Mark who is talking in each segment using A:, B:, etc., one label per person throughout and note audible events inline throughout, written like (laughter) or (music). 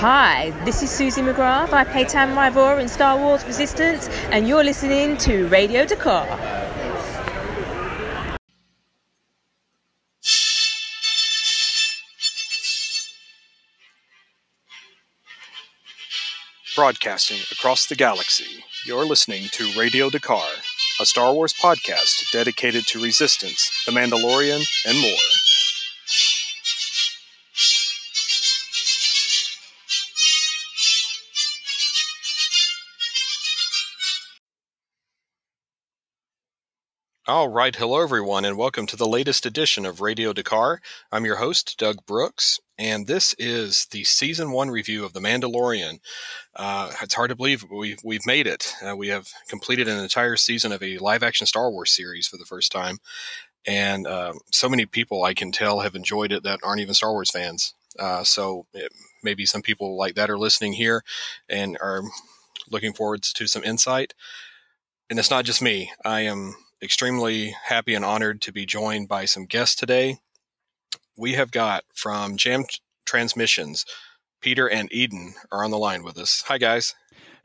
A: Hi, this is Suzie McGrath. I play Tam Ryvora in Star Wars Resistance, and you're listening to Radio Dakar.
B: Broadcasting across the galaxy, you're listening to Radio Dakar, a Star Wars podcast dedicated to Resistance, The Mandalorian, and more. All right, hello everyone, and welcome to the latest edition of Radio Dakar. I'm your host, Doug Brooks, and this is the season one review of The Mandalorian. Uh, it's hard to believe we've we've made it. Uh, we have completed an entire season of a live action Star Wars series for the first time, and uh, so many people I can tell have enjoyed it that aren't even Star Wars fans. Uh, so it, maybe some people like that are listening here and are looking forward to some insight. And it's not just me. I am extremely happy and honored to be joined by some guests today. We have got from Jam Transmissions, Peter and Eden are on the line with us. Hi, guys.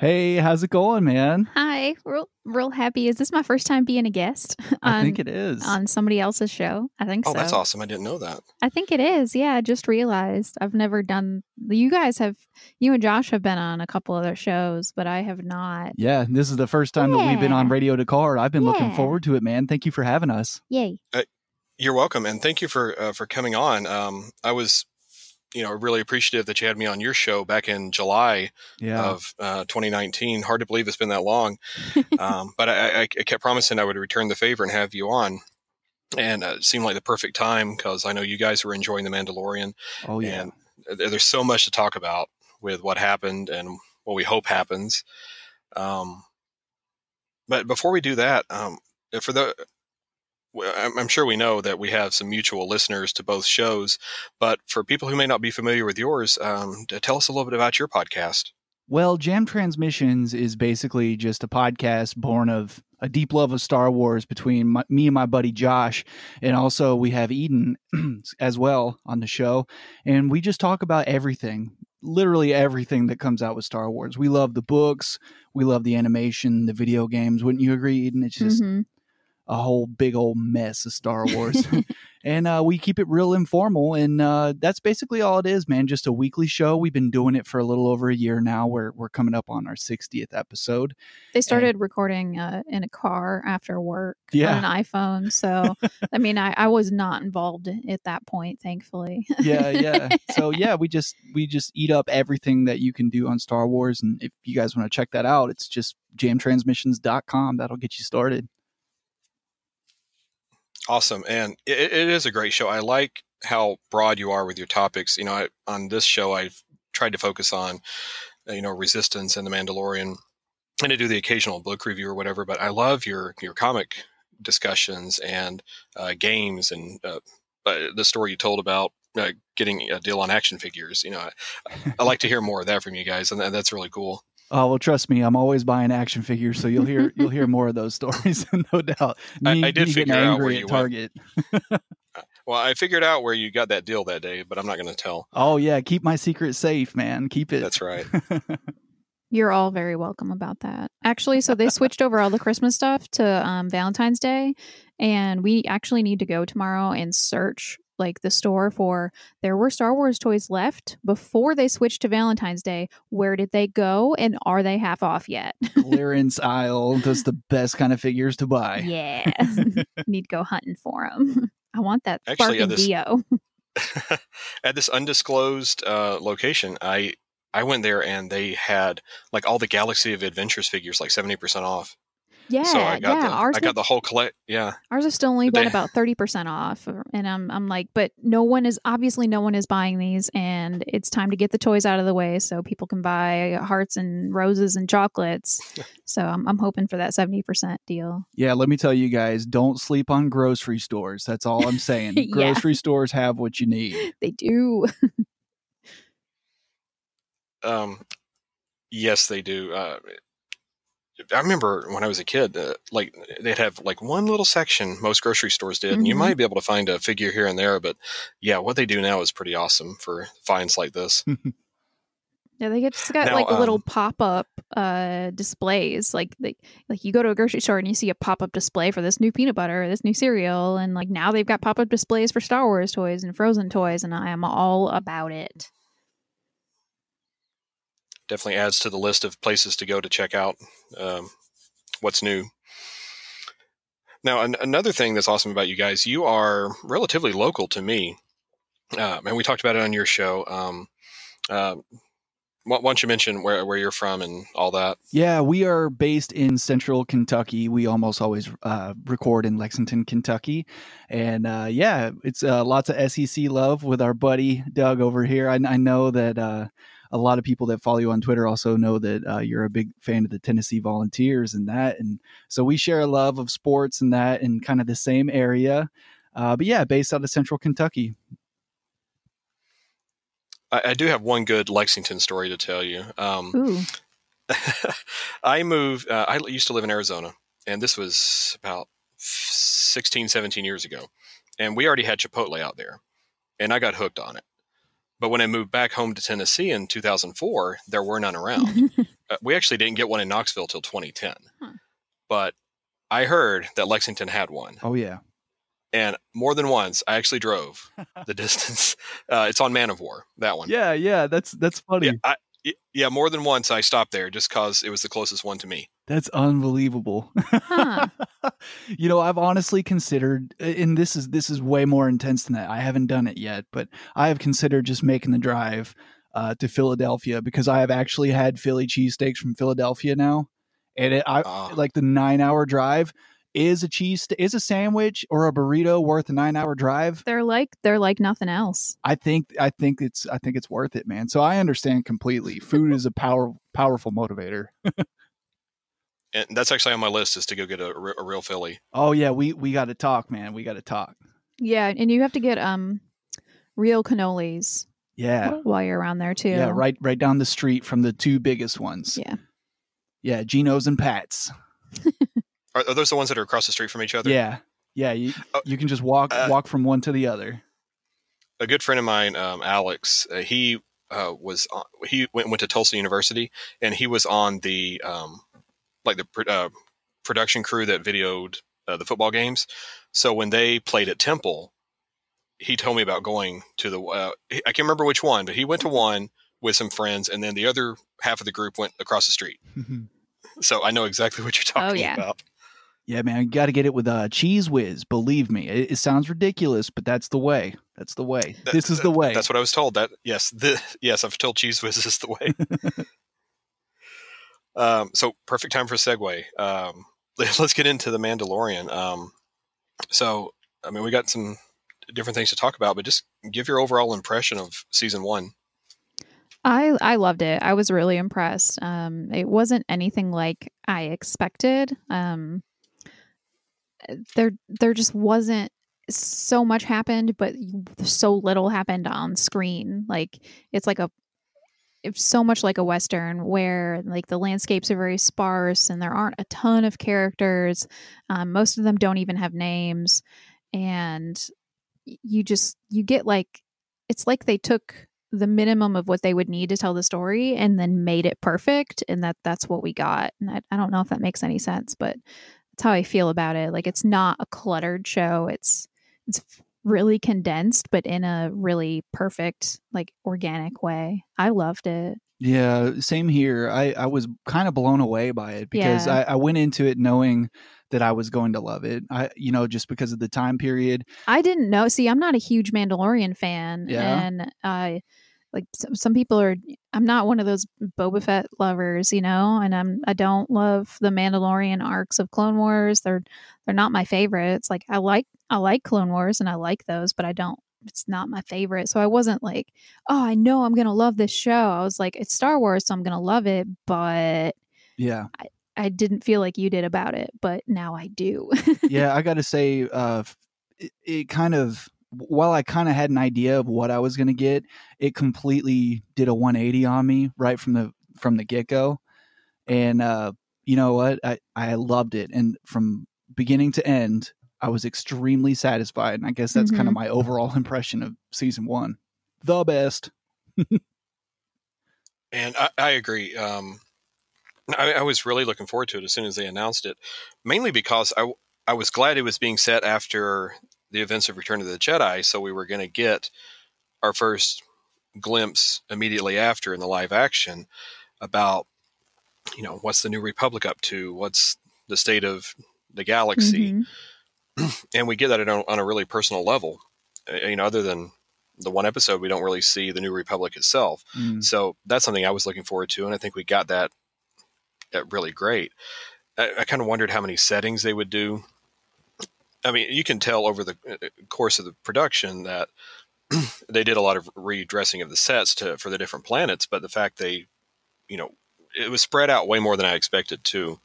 C: Hey, how's it going, man?
D: Hi, real real happy. Is this my first time being a guest?
C: On, (laughs) I think it is
D: on somebody else's show. I think
B: oh,
D: so.
B: that's awesome! I didn't know that.
D: I think it is. Yeah, I just realized I've never done. You guys have, you and Josh have been on a couple other shows, but I have not.
C: Yeah, this is the first time yeah. that we've been on Radio Dakar. I've been yeah. looking forward to it, man. Thank you for having us.
D: Yay!
B: Uh, you're welcome, and thank you for uh, for coming on. Um, I was you know, really appreciative that you had me on your show back in July yeah. of uh, 2019. Hard to believe it's been that long, (laughs) um, but I, I, kept promising I would return the favor and have you on. And uh, it seemed like the perfect time because I know you guys were enjoying The Mandalorian.
C: Oh yeah,
B: and there's so much to talk about with what happened and what we hope happens. Um, but before we do that, um, for the I'm sure we know that we have some mutual listeners to both shows, but for people who may not be familiar with yours, um, tell us a little bit about your podcast.
C: Well, Jam Transmissions is basically just a podcast born of a deep love of Star Wars between my, me and my buddy Josh. And also, we have Eden (clears throat) as well on the show. And we just talk about everything, literally everything that comes out with Star Wars. We love the books, we love the animation, the video games. Wouldn't you agree, Eden? It's just. Mm-hmm a whole big old mess of Star Wars. (laughs) and uh, we keep it real informal. And uh, that's basically all it is, man. Just a weekly show. We've been doing it for a little over a year now. We're, we're coming up on our 60th episode.
D: They started and, recording uh, in a car after work yeah. on an iPhone. So, (laughs) I mean, I, I was not involved at that point, thankfully.
C: yeah, yeah. (laughs) So, yeah, we just we just eat up everything that you can do on Star Wars. And if you guys want to check that out, it's just jamtransmissions.com. That'll get you started.
B: Awesome, and it, it is a great show. I like how broad you are with your topics. You know, I, on this show, I've tried to focus on, uh, you know, resistance and the Mandalorian, and to do the occasional book review or whatever. But I love your your comic discussions and uh, games and uh, the story you told about uh, getting a deal on action figures. You know, I, I like to hear more of that from you guys, and that's really cool.
C: Oh well, trust me, I'm always buying action figures, so you'll hear you'll hear more of those (laughs) stories, (laughs) no doubt.
B: Me, I, I did figure out where you Target. (laughs) Well, I figured out where you got that deal that day, but I'm not going to tell.
C: Oh yeah, keep my secret safe, man. Keep it.
B: That's right.
D: You're all very welcome about that. Actually, so they switched over all the Christmas stuff to um, Valentine's Day, and we actually need to go tomorrow and search like the store for there were Star Wars toys left before they switched to Valentine's Day. Where did they go and are they half off yet? (laughs)
C: Clearance aisle. Those the best kind of figures to buy.
D: Yeah. (laughs) (laughs) Need to go hunting for them. I want that Actually, sparking this, Dio.
B: at this undisclosed uh, location, I I went there and they had like all the Galaxy of Adventures figures like 70% off.
D: Yeah, so I got
B: yeah.
D: The, ours
B: I got the whole collect. Yeah,
D: ours has still only been about thirty percent off, and I'm I'm like, but no one is obviously no one is buying these, and it's time to get the toys out of the way so people can buy hearts and roses and chocolates. (laughs) so I'm I'm hoping for that seventy percent deal.
C: Yeah, let me tell you guys, don't sleep on grocery stores. That's all I'm (laughs) saying. yeah. Grocery stores have what you need. (laughs)
D: They do.
B: um, yes, they do. Uh, I remember when I was a kid, uh, like they'd have like one little section. Most grocery stores did, mm-hmm. and you mm-hmm. might be able to find a figure here and there. But yeah, what they do now is pretty awesome for finds like this. (laughs)
D: Yeah, they get just got
B: Now,
D: like little
B: um,
D: pop up uh displays. Like they like you go to a grocery store and you see a pop up display for this new peanut butter or this new cereal, and like now they've got pop up displays for Star Wars toys and Frozen toys, and I am all about it.
B: Definitely adds to the list of places to go to check out um, what's new. Now, an- another thing that's awesome about you guys, you are relatively local to me, uh, and we talked about it on your show. Um, uh, why don't you mention where, where you're from and all that?
C: Yeah, we are based in central Kentucky. We almost always uh, record in Lexington, Kentucky. And uh, yeah, it's uh, lots of SEC love with our buddy Doug over here. I, I know that uh, a lot of people that follow you on Twitter also know that uh, you're a big fan of the Tennessee Volunteers and that. And so we share a love of sports and that in kind of the same area. Uh, but yeah, based out of central Kentucky.
B: I, I do have one good Lexington story to tell you. Um, (laughs) I moved, uh, I used to live in Arizona, and this was about 16, 17 years ago. And we already had Chipotle out there, and I got hooked on it. But when I moved back home to Tennessee in 2004, there were none around. (laughs) uh, we actually didn't get one in Knoxville till 2010.
D: Huh.
B: But I heard that Lexington had one.
C: Oh, yeah.
B: And more than once, I actually drove (laughs) the distance. (laughs) Uh, it's on Man o' War, that one.
C: Yeah, yeah, that's that's funny.
B: Yeah, I, y- yeah, more than once I stopped there just because it was the closest one to me.
C: That's unbelievable.
D: Huh. (laughs)
C: you know, I've honestly considered and this is this is way more intense than that. I haven't done it yet, but I have considered just making the drive uh, to Philadelphia because I have actually had Philly cheesesteaks from Philadelphia now. And it, I
B: Ah.
C: like the 9-hour drive is a cheese is a sandwich or a burrito worth a 9-hour drive.
D: they're like they're like nothing else.
C: I think I think it's I think it's worth it, man. So I understand completely. Food is a power powerful motivator. (laughs)
B: And that's actually on my list is to go get a, a real Philly.
C: Oh yeah, we we got to talk, man. We got to talk.
D: Yeah, and you have to get um real cannolis
C: Yeah.
D: while you're around there too.
C: Yeah, right right down the street from the two biggest ones.
D: Yeah.
C: Yeah, Geno's and Pat's. (laughs)
B: Are, are those the ones that are across the street from each other?
C: Yeah. Yeah, you
B: Oh,
C: you can just walk
B: uh,
C: walk from one to the other.
B: A good friend of mine, um, Alex, uh, he uh, was on, he went went to Tulsa University, and he was on the um, like the uh, production crew that videoed uh, the football games. So when they played at Temple, he told me about going to the. Uh, I can't remember which one, but he went to one with some friends, and then the other half of the group went across the street. (laughs) So I know exactly what you're talking
D: yeah.
B: about.
C: yeah, man, you got to get it with uh, cheez whiz. Believe me, it, it sounds ridiculous, but that's the way. That's the way.
B: That-
C: this is the way.
B: That's what I was told. That yes, the, (laughs) yes, I've told Cheez Whiz is the way. (laughs) um, so perfect time for a segue. Um, (laughs) let's get into the Mandalorian. Um, so I mean, we got some different things to talk about, but just give your overall impression of season one.
D: I I loved it. I was really impressed. Um, it wasn't anything like I expected. Um, there there just wasn't so much happened, but so little happened on screen. Like it's like a so much like a western where like the landscapes are very sparse and there aren't a ton of characters. Um, most of them don't even have names, and you just you get like it's like they took the minimum of what they would need to tell the story and then made it perfect and that that's what we got. And I, I don't know if that makes any sense but that's how i feel about it. Like it's not a cluttered show. It's it's really condensed but in a really perfect like organic way i loved it
C: Yeah, same here. I, I was kind of blown away by it because
D: Yeah.
C: I, I went into it knowing that I was going to love it. I, you know, just because of the time period.
D: i didn't know see i'm not a huge mandalorian fan
C: Yeah?
D: and i like some, some people are i'm not one of those boba fett lovers you know and i'm i don't love the mandalorian arcs of clone wars they're they're not my favorites like i like i like clone wars and i like those but i don't it's not my favorite. So i wasn't like oh i know i'm gonna love this show. I was like it's star wars so i'm gonna love it but
C: Yeah.
D: i didn't feel like you did about it but now i do.
C: Yeah, I (laughs) got to say, uh, it, it kind of, while I kind of had an idea of what I was going to get, it completely did a 180 on me right from the from the get go, and uh, you know what, I I loved it, and from beginning to end, I was extremely satisfied, and I guess that's kind of my overall (laughs) impression of season one, the best. (laughs)
B: And I, I agree. Um, I, I, was really looking forward to it as soon as they announced it, mainly because I, I was glad it was being set after the events of Return of the Jedi, so we were going to get our first glimpse immediately after in the live action about, you know, what's the New Republic up to, what's the state of the galaxy, mm-hmm. (clears throat) and we get that on, on a really personal level. Uh, you know, other than the one episode, we don't really see the New Republic itself. Mm. So that's something I was looking forward to, and I think we got that, that really great. I, I kind of wondered how many settings they would do. I mean, you can tell over the uh, course of the production that (clears throat) they did a lot of redressing of the sets to for the different planets, but the fact they, you know, it was spread out way more than I expected to,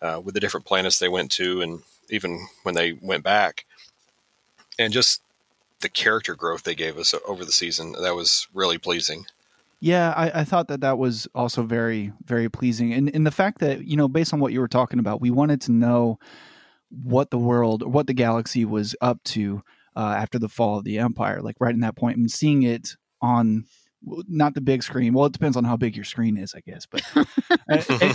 B: uh, with the different planets they went to, and even when they went back, and just the character growth they gave us over the season that was really pleasing.
C: Yeah, I, I, thought that that was also very, very pleasing, and and the fact that you know, based on what you were talking about, we wanted to know what the world, what the galaxy was up to uh, after the fall of the Empire, like right in that point, and seeing it on not the big screen. Well, it depends on how big your screen is, I guess. But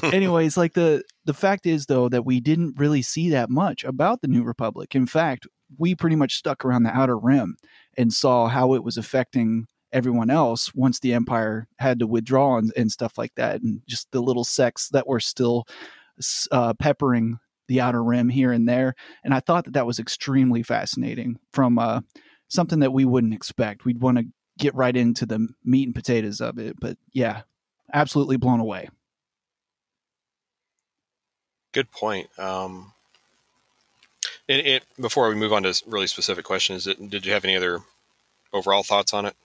C: (laughs) anyways, like the the fact is though that we didn't really see that much about the New Republic. In fact, we pretty much stuck around the outer rim and saw how it was affecting everyone else once the empire had to withdraw and, and stuff like that and just the little sects that were still uh, peppering the outer rim here and there and i thought that that was extremely fascinating from uh, something that we wouldn't expect we'd want to get right into the meat and potatoes of it but yeah absolutely blown away
B: good point um, it, it, before we move on to really specific questions, it, did you have any other overall thoughts on it?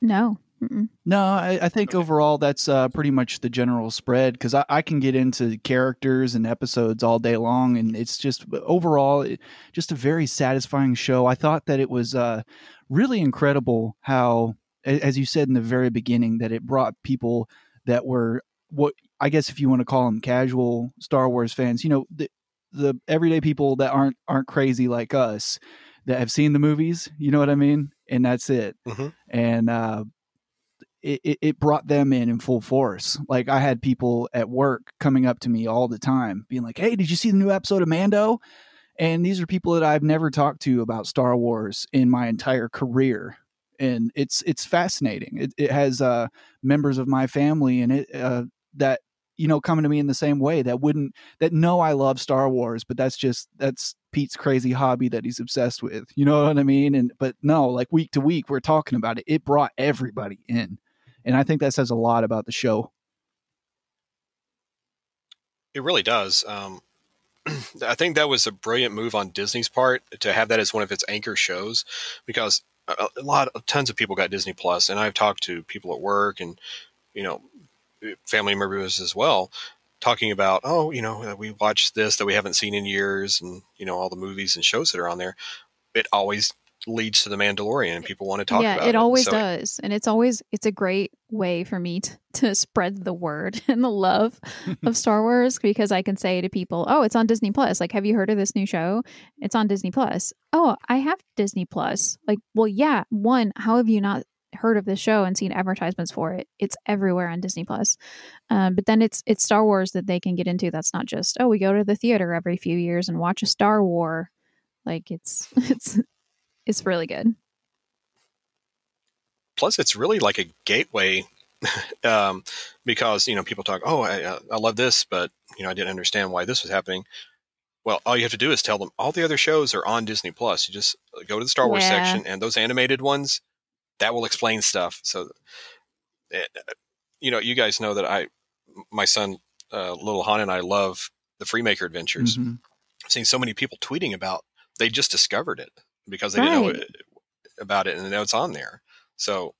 D: No.
C: Mm-mm. No, I, I think okay. overall that's uh, pretty much the general spread because I, I, can get into characters and episodes all day long, and it's just overall it, just a very satisfying show. I thought that it was uh, really incredible how, as you said in the very beginning, that it brought people that were what I guess if you want to call them casual Star Wars fans, you know, the, the everyday people that aren't aren't crazy like us that have seen the movies you know what i mean and that's it mm-hmm. and uh it, it brought them in in full force. Like I had people at work coming up to me all the time, being like, "Hey, did you see the new episode of Mando?" And these are people that I've never talked to about Star Wars in my entire career, and it's it's fascinating. It, it has uh, members of my family and it uh, that you know coming to me in the same way that wouldn't that know I love Star Wars, but that's just that's Pete's crazy hobby that he's obsessed with. You know what I mean? And but no, like week to week we're talking about it. It brought everybody in. And I think that says a lot about the show.
B: It really does. Um, (clears throat) I think that was a brilliant move on Disney's part to have that as one of its anchor shows because a, a lot of tons of people got Disney Plus and I've talked to people at work and you know family members as well talking about oh you know we watched this that we haven't seen in years and you know all the movies and shows that are on there it always leads to the mandalorian and people want to talk
D: yeah,
B: about
D: it, it always so, does and it's always it's a great way for me to, to spread the word (laughs) and the love of (laughs) star wars because i can say to people oh it's on disney plus like have you heard of this new show it's on disney plus oh i have disney plus like well yeah one how have you not heard of this show and seen advertisements for it. It's everywhere on Disney Plus. Um, but then it's it's Star Wars that they can get into. That's not just oh we go to the theater every few years and watch a Star War. Like it's (laughs) it's it's really good.
B: Plus, it's really like a gateway (laughs) um, because you know people talk, oh, I, I love this, but you know I didn't understand why this was happening. Well, all you have to do is tell them all the other shows are on Disney Plus. You just go to the Star Wars yeah. section, and those animated ones that will explain stuff. So, eh, you know, you guys know that I, my son, uh, little Han and I love the Freemaker Adventures. Mm-hmm. I've seen so many people tweeting about they just discovered it because they right. didn't know it, about it and now it's on there. So,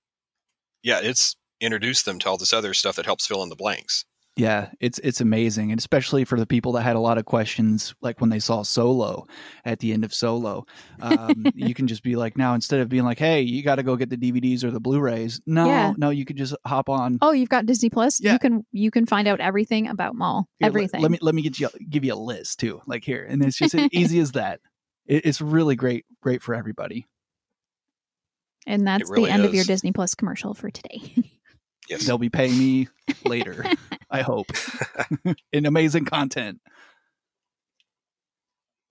B: yeah, it's introduced them to all this other stuff that helps fill in the blanks.
C: Yeah, it's it's amazing, and especially for the people that had a lot of questions, like when they saw Solo at the end of Solo, um, (laughs) you can just be like, now instead of being like, "Hey, you got to go get the DVDs or the Blu-rays," no, yeah. no, you could just hop on.
D: Oh, you've got Disney Plus. Yeah. you can you can find out everything about Maul, here, everything.
C: Let, let, me let me get you give you a list too, like here, and it's just as easy as that. It, it's really great, great for everybody.
D: And that's really the end is. of your Disney Plus commercial for today. (laughs)
B: Yes.
C: They'll be paying me later, (laughs) I hope, (laughs) in amazing content.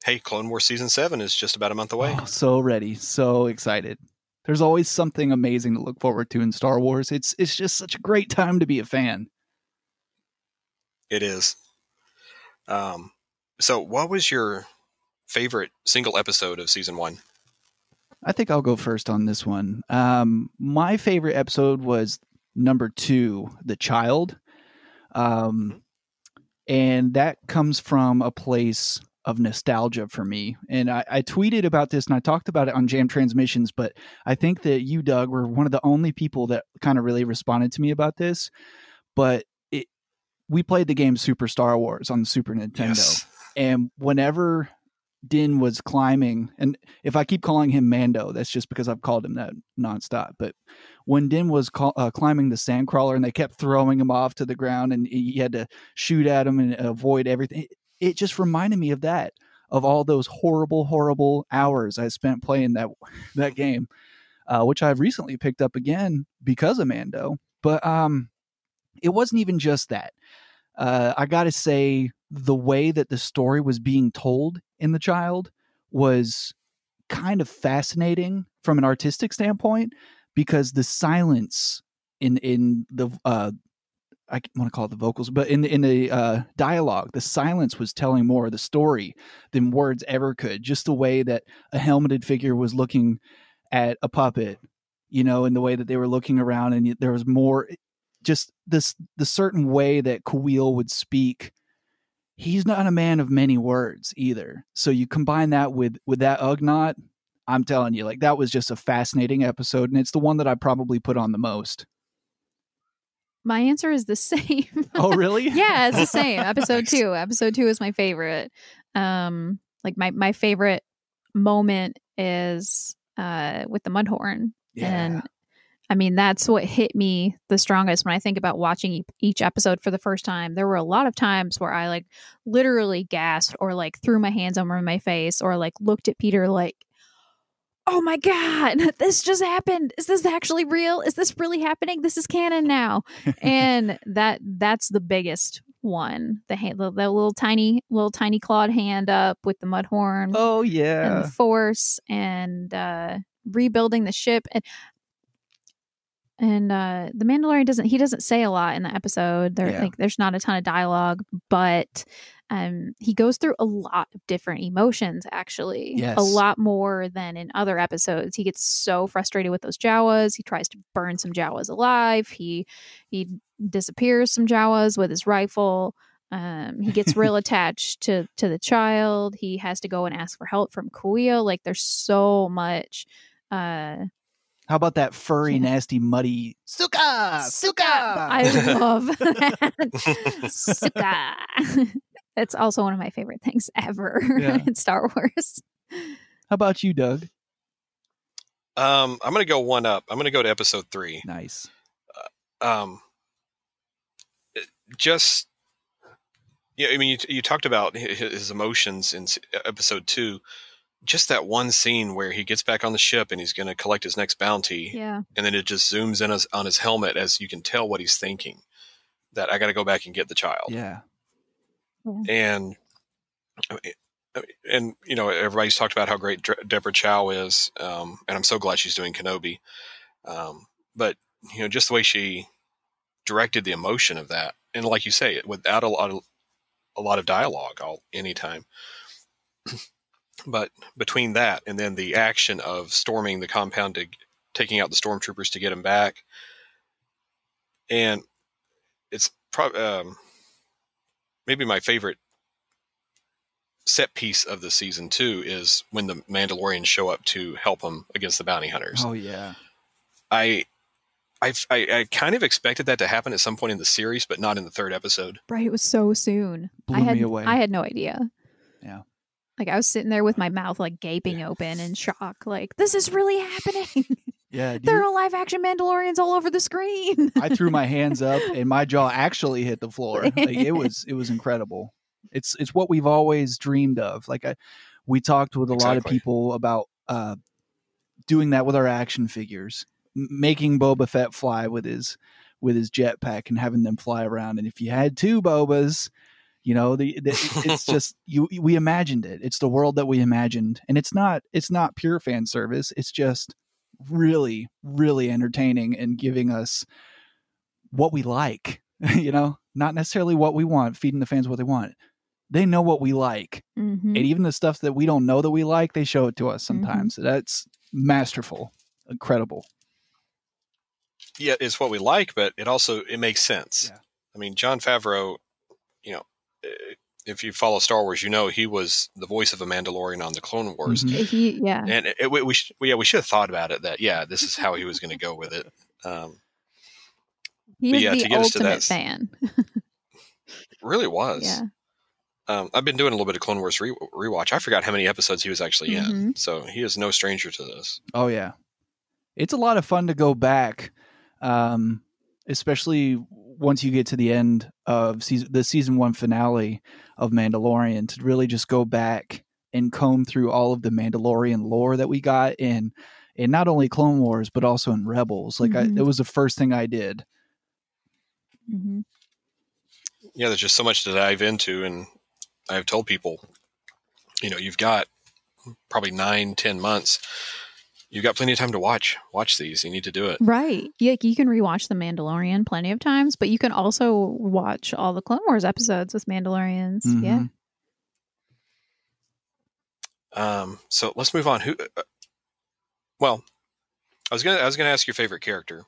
B: Hey, Clone Wars season seven is just about a month away.
C: Oh, so ready, so excited. There's always something amazing to look forward to in Star Wars. It's it's just such a great time to be a fan.
B: It is. Um, so, what was your favorite single episode of season one?
C: I think I'll go first on this one. Um, my favorite episode was number two, The Child. Um, and that comes from a place of nostalgia for me. And I, I, tweeted about this and I talked about it on Jam Transmissions, but I think that you, Doug, were one of the only people that kind of really responded to me about this. But it, we played the game Super Star Wars on the Super Nintendo. Yes. And whenever Din was climbing, and if I keep calling him Mando, that's just because I've called him that nonstop. But when Din was uh, climbing the sandcrawler and they kept throwing him off to the ground and he had to shoot at him and avoid everything, it just reminded me of that, of all those horrible, horrible hours I spent playing that (laughs) that game, uh, which I've recently picked up again because of Mando. But um, it wasn't even just that. Uh, I got to say, the way that the story was being told in The Child was kind of fascinating from an artistic standpoint because the silence in in the uh, I want to call it the vocals, but in the in the uh, dialogue, the silence was telling more of the story than words ever could. Just the way that a helmeted figure was looking at a puppet, you know, in the way that they were looking around, and there was more. Just this the certain way that Kuiil would speak. He's not a man of many words either. So you combine that with with that Ugnaught, I'm telling you, like that was just a fascinating episode, and it's the one that I probably put on the most.
D: My answer is the (laughs) same.
C: Oh, really? (laughs)
D: yeah, it's the same. (laughs) Episode two. Episode two is my favorite. Um, like my my favorite moment is uh with the Mudhorn, yeah. and I mean that's what hit me the strongest when I think about watching each episode for the first time. There were a lot of times where I like literally gasped or like threw my hands over my face or like looked at Peter like oh my god (laughs) this just happened. Is this actually real? Is this really happening? This is canon now. (laughs) And that that's the biggest one. The hand the, the, little tiny little tiny clawed hand up with the Mudhorn
C: oh yeah
D: and the force and uh rebuilding the ship. And and uh the mandalorian doesn't he doesn't say a lot in the episode. There yeah. like there's not a ton of dialogue but um, he goes through a lot of different emotions actually yes. a lot more than in other episodes. He gets so frustrated with those jawas. He tries to burn some jawas alive. He he disappears some jawas with his rifle. Um, he gets real (laughs) attached to to the child. He has to go and ask for help from kuiil like there's so much uh
C: how about that furry, nasty, muddy Suka? Suka!
D: I (laughs) love (laughs) that. Suka. (laughs) It's also one of my favorite things ever yeah. in Star Wars.
C: How about you, Doug?
B: Um, I'm going to go one up. I'm going to go to episode three.
C: Nice.
B: Uh, um, just yeah, I mean, you, you talked about his emotions in episode two. Just that one scene where he gets back on the ship and he's going to collect his next bounty.
D: Yeah.
B: And then it just zooms in on his helmet as you can tell what he's thinking. That I got to go back and get the child.
C: Yeah
B: and and you know everybody's talked about how great Deborah Chow is, um, and I'm so glad she's doing Kenobi. Um, but you know, just the way she directed the emotion of that, and like you say, without a lot of a lot of dialogue all anytime. But between that and then the action of storming the compound to taking out the stormtroopers to get him back, and it's probably um, maybe my favorite set piece of the season two is when the Mandalorians show up to help him against the bounty hunters.
C: Oh yeah,
B: I. I, I kind of expected that to happen at some point in the series, but not in the third episode.
D: Right, it was so soon.
C: Blew
D: I had,
C: me away.
D: I had no idea.
C: Yeah,
D: like I was sitting there with my mouth like gaping yeah. open in shock, like this is really happening. (laughs)
C: Yeah,
D: there are live action Mandalorians all over the screen.
C: I threw my hands up (laughs) and my jaw actually hit the floor. Like, it was it was incredible. It's it's what we've always dreamed of. Like I, we talked with a exactly. lot of people about uh, doing that with our action figures, making Boba Fett fly with his with his jetpack and having them fly around. And if you had two Bobas, you know, the, the it's (laughs) just you we imagined it. It's the world that we imagined, and it's not it's not pure fan service. It's just really really entertaining and giving us what we like. (laughs) you know, not necessarily what we want, feeding the fans what they want. They know what we like,
D: Mhm.
C: and even the stuff that we don't know that we like, they show it to us
D: Mm-hmm.
C: sometimes. That's masterful, incredible.
B: yeah, it's what we like, but it also it makes sense.
C: Yeah.
B: I mean, Jon Favreau, you know, if you follow Star Wars, you know he was the voice of a Mandalorian on the Clone Wars,
C: Mhm.
D: He, yeah.
B: and it, we, we, sh- yeah, we should have thought about it. That yeah, this is how he was going to go with it. Um,
D: He
B: But
D: is
B: yeah, to
D: the
B: get us to
D: ultimate
B: that-
D: fan. (laughs)
B: really was.
D: Yeah.
B: Um, I've been doing a little bit of Clone Wars re- rewatch. I forgot how many episodes he was actually in,
D: Mhm.
B: so he is no stranger to this.
C: Oh yeah, it's a lot of fun to go back, um, especially once you get to the end of season, the season one finale of Mandalorian to really just go back and comb through all of the Mandalorian lore that we got in, in not only Clone Wars but also in Rebels. Like I,
D: Mhm.
C: it was the first thing I did.
D: hmm
B: yeah, there's just so much to dive into, and I've told people, you know, you've got probably nine, ten months. You've got plenty of time to watch watch these. You need to do it.
D: Right. Yeah, you can rewatch The Mandalorian plenty of times, but you can also watch all the Clone Wars episodes with Mandalorians. Yeah.
C: Mhm.
B: Um, so let's move on. Who? Uh, well, I was gonna I was gonna ask your favorite character.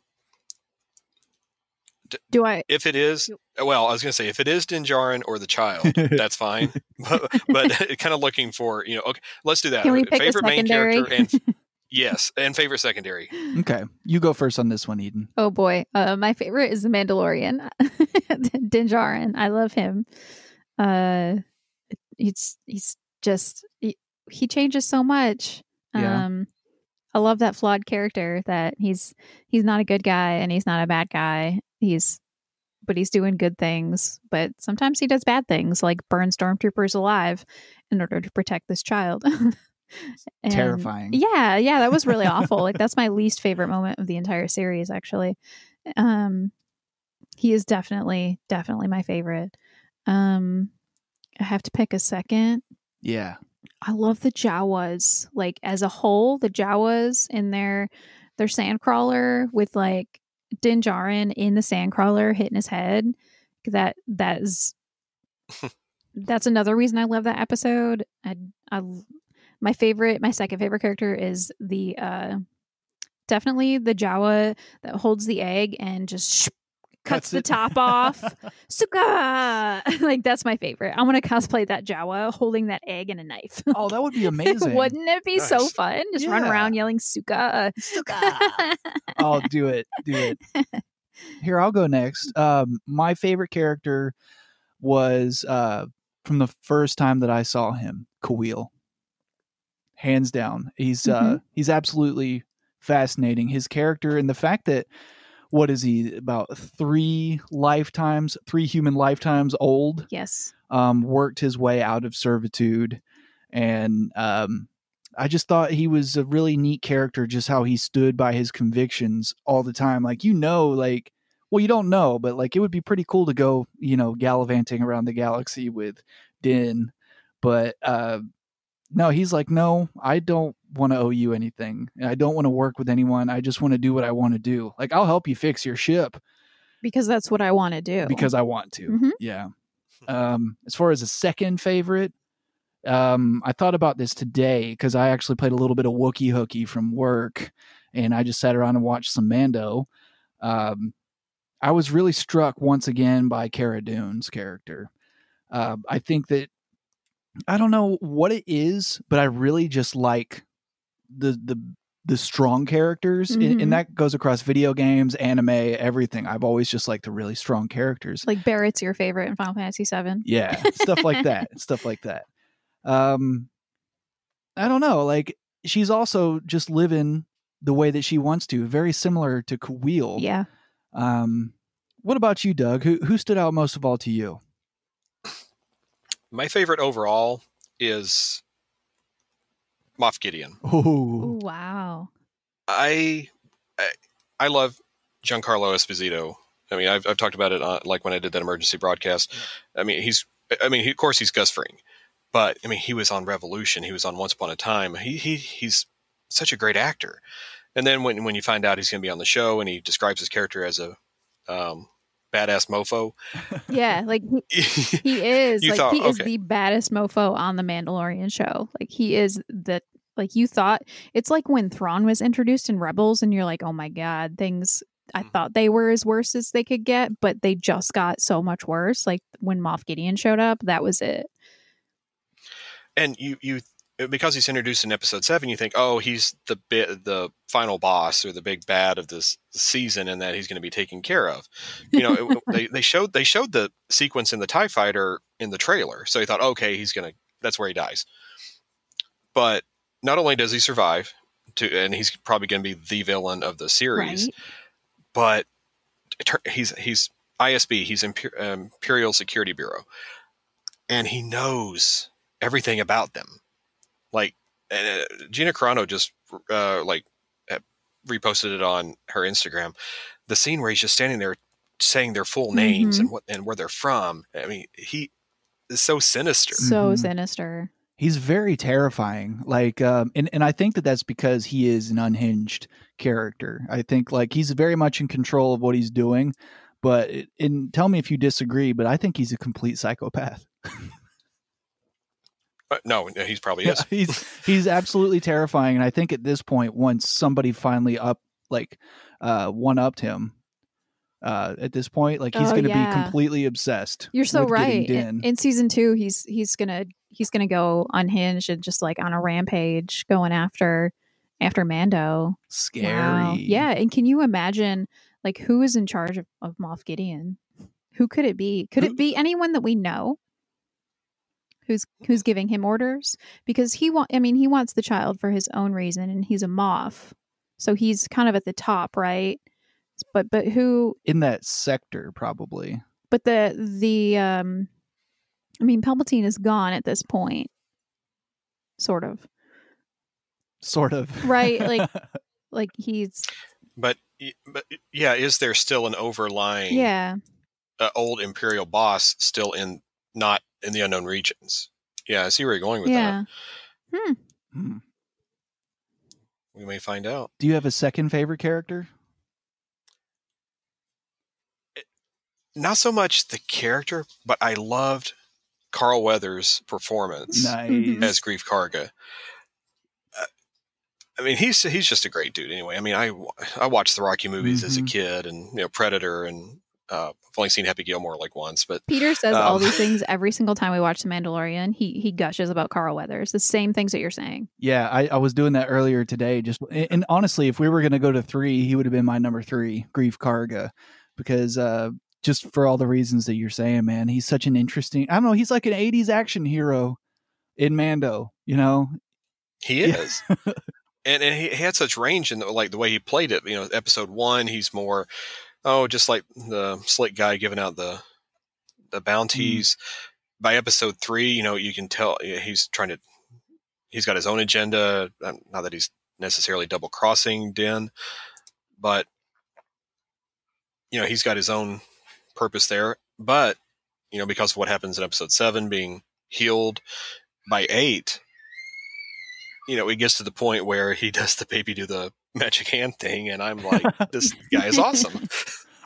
D: Do I?
B: If it is, well, I was gonna say if it is Din Djarin or the child, (laughs) that's fine. (laughs) but, but (laughs) kind of looking for you know. Okay, let's do that.
D: Can we pick a
B: favorite main character and yes, and favorite secondary.
C: Okay, you go first on this one, Eden.
D: Oh boy, uh, my favorite is the Mandalorian, (laughs) Din Djarin. I love him. Uh, he's he's just he, he changes so much.
C: Yeah.
D: Um, I love that flawed character that he's he's not a good guy and he's not a bad guy. He's but he's doing good things. But sometimes he does bad things, like burn stormtroopers alive in order to protect this child. (laughs) And-
C: Terrifying.
D: yeah, yeah, that was really awful. Like that's my (laughs) least favorite moment of the entire series actually. Um he is definitely definitely my favorite. Um I have to pick a second.
C: Yeah.
D: I love the Jawas. Like as a whole, the Jawas in their their sandcrawler with like Din Djarin in the sandcrawler hitting his head. That that is (laughs) that's another reason I love that episode. I I my favorite, my second favorite character is the uh definitely the Jawa that holds the egg and just sh- cuts
C: Cuts
D: the top off. (laughs) Suka! (laughs) like that's my favorite. I want to cosplay that Jawa holding that egg and a knife.
C: Oh, that would be (laughs) amazing.
D: Wouldn't it be so fun? Just run around yelling Suka.
C: oh, do it, do it. Here, I'll go next. Um, my favorite character was uh, from the first time that I saw him, Kuiil. Hands down, he's uh,
D: Mhm.
C: he's absolutely fascinating. His character and the fact that what is he about three lifetimes, three human lifetimes old?
D: yes.
C: um, worked his way out of servitude, and um, I just thought he was a really neat character. Just how he stood by his convictions all the time. Like you know, like well, you don't know, but like it would be pretty cool to go, you know, gallivanting around the galaxy with Din, but uh, no, he's like, no, I don't want to owe you anything. I don't want to work with anyone. I just want to do what I want to do. Like I'll help you fix your ship
D: Because that's what I want to do.
C: because I want to.
D: Mhm.
C: Yeah. Um, as far as a second favorite, um, I thought about this today because I actually played a little bit of Wookie Hookie from work, and I just sat around and watched some Mando. Um, I was really struck once again by Cara Dune's character. Uh, I think that I don't know what it is, but I really just like the the the strong characters, and,
D: Mhm.
C: and that goes across video games, anime, everything. I've always just liked the really strong characters.
D: like Barret's your favorite in Final Fantasy 7
C: Yeah, (laughs) stuff like that. Stuff like that. Um, I don't know. Like she's also just living the way that she wants to, very similar to Kuiil.
D: Yeah.
C: Um, what about you, Doug? Who who stood out most of all to you?
B: My favorite overall is Moff Gideon.
C: Oh,
D: Ooh, wow.
B: I I, I love Giancarlo Esposito I mean, I've, I've talked about it on, like when I did that emergency broadcast. I mean, he's, I mean, he, of course he's Gus Fring, but I mean, he was on Revolution. He was on Once Upon a Time. He, he, he's such a great actor. And then when, when you find out he's going to be on the show and he describes his character as a, um, badass mofo.
D: Yeah, like he, (laughs) he is. Like
B: thought,
D: he is the baddest mofo on the Mandalorian show. Like he is the like you thought it's like when Thrawn was introduced in Rebels and you're like, "Oh my god, things I
B: Mhm.
D: thought they were as worse as they could get, but they just got so much worse." Like when Moff Gideon showed up, that was it.
B: and you you Uh, because he's introduced in episode seven, you think, oh, he's the bit the final boss or the big bad of this season, and that he's going to be taken care of. You know, it, they they showed they showed the sequence in the Tie Fighter in the trailer, so he thought, okay, he's gonna that's where he dies. But not only does he survive, to and he's probably going to be the villain of the series,
D: Right?
B: but he's he's ISB, he's Imper- Imperial Security Bureau, and he knows everything about them. Like uh, Gina Carano just uh, like uh, reposted it on her Instagram. The scene where he's just standing there saying their full names and what and where they're from. I mean, he is so sinister.
D: So
C: Mhm.
D: sinister.
C: He's very terrifying. Like, um, and and I think that that's because he is an unhinged character. I think like he's very much in control of what he's doing. But and tell me if you disagree, but I think he's a complete psychopath. (laughs)
B: Uh, no, no, he's probably
C: Yeah,
B: is. (laughs)
C: he's he's absolutely terrifying, and I think at this point, once somebody finally up like uh, one upped him, uh, at this point, like he's
D: Oh,
C: going to
D: yeah.
C: be completely obsessed.
D: You're so right. In, in season two, he's he's gonna he's gonna go unhinged and just like on a rampage, going after after Mando.
C: Scary.
D: Wow. Yeah, and can you imagine like who is in charge of, of Moff Gideon? Who could it be? Could
C: Who-
D: it be anyone that we know? Who's who's giving him orders? Because he want I mean, he wants the child for his own reason and he's a Moff. So he's kind of at the top, right? But but who
C: in that sector, probably.
D: but the the um I mean Palpatine is gone at this point. Sort of.
C: Sort of.
D: Right, like- (laughs) Like he's
B: But but yeah, is there still an overlying
D: yeah.
B: uh, old imperial boss still in not in the unknown regions? Yeah, I see where you're going with
D: Yeah.
B: that.
C: Hmm.
B: We may find out.
C: Do you have a second favorite character?
B: Not so much the character, but I loved Carl Weathers' performance
C: Nice.
D: Mhm.
B: as Greef Karga. Uh, I mean, he's he's just a great dude. Anyway, I mean, I I watched the Rocky movies as a
C: Mhm.
B: kid, and you know Predator, and uh, I've only seen Happy Gilmore like once, but
D: Peter says all
B: Um,
D: these things (laughs) every single time we watch The Mandalorian. He he gushes about Carl Weathers. The same things that you're saying.
C: Yeah, I, I was doing that earlier today. Just and, and honestly, if we were going to go to three, he would have been my number three, Greef Karga, because uh, just for all the reasons that you're saying, man, he's such an interesting. I don't know. He's like an '80s action hero in Mando. You know,
B: he
C: Yeah.
B: is. (laughs) and and he, he had such range in the, like the way he played it. You know, episode one, he's more oh, just like the slick guy giving out the the bounties. By episode three, you know, you can tell he's trying to. He's got his own agenda. um, Not that he's necessarily double crossing Din, but you know, he's got his own purpose there. But you know, because of what happens in episode seven, being healed by eight, you know, it gets to the point where he (laughs) does the baby do the magic hand thing, and I'm like, (laughs) this guy is awesome. (laughs)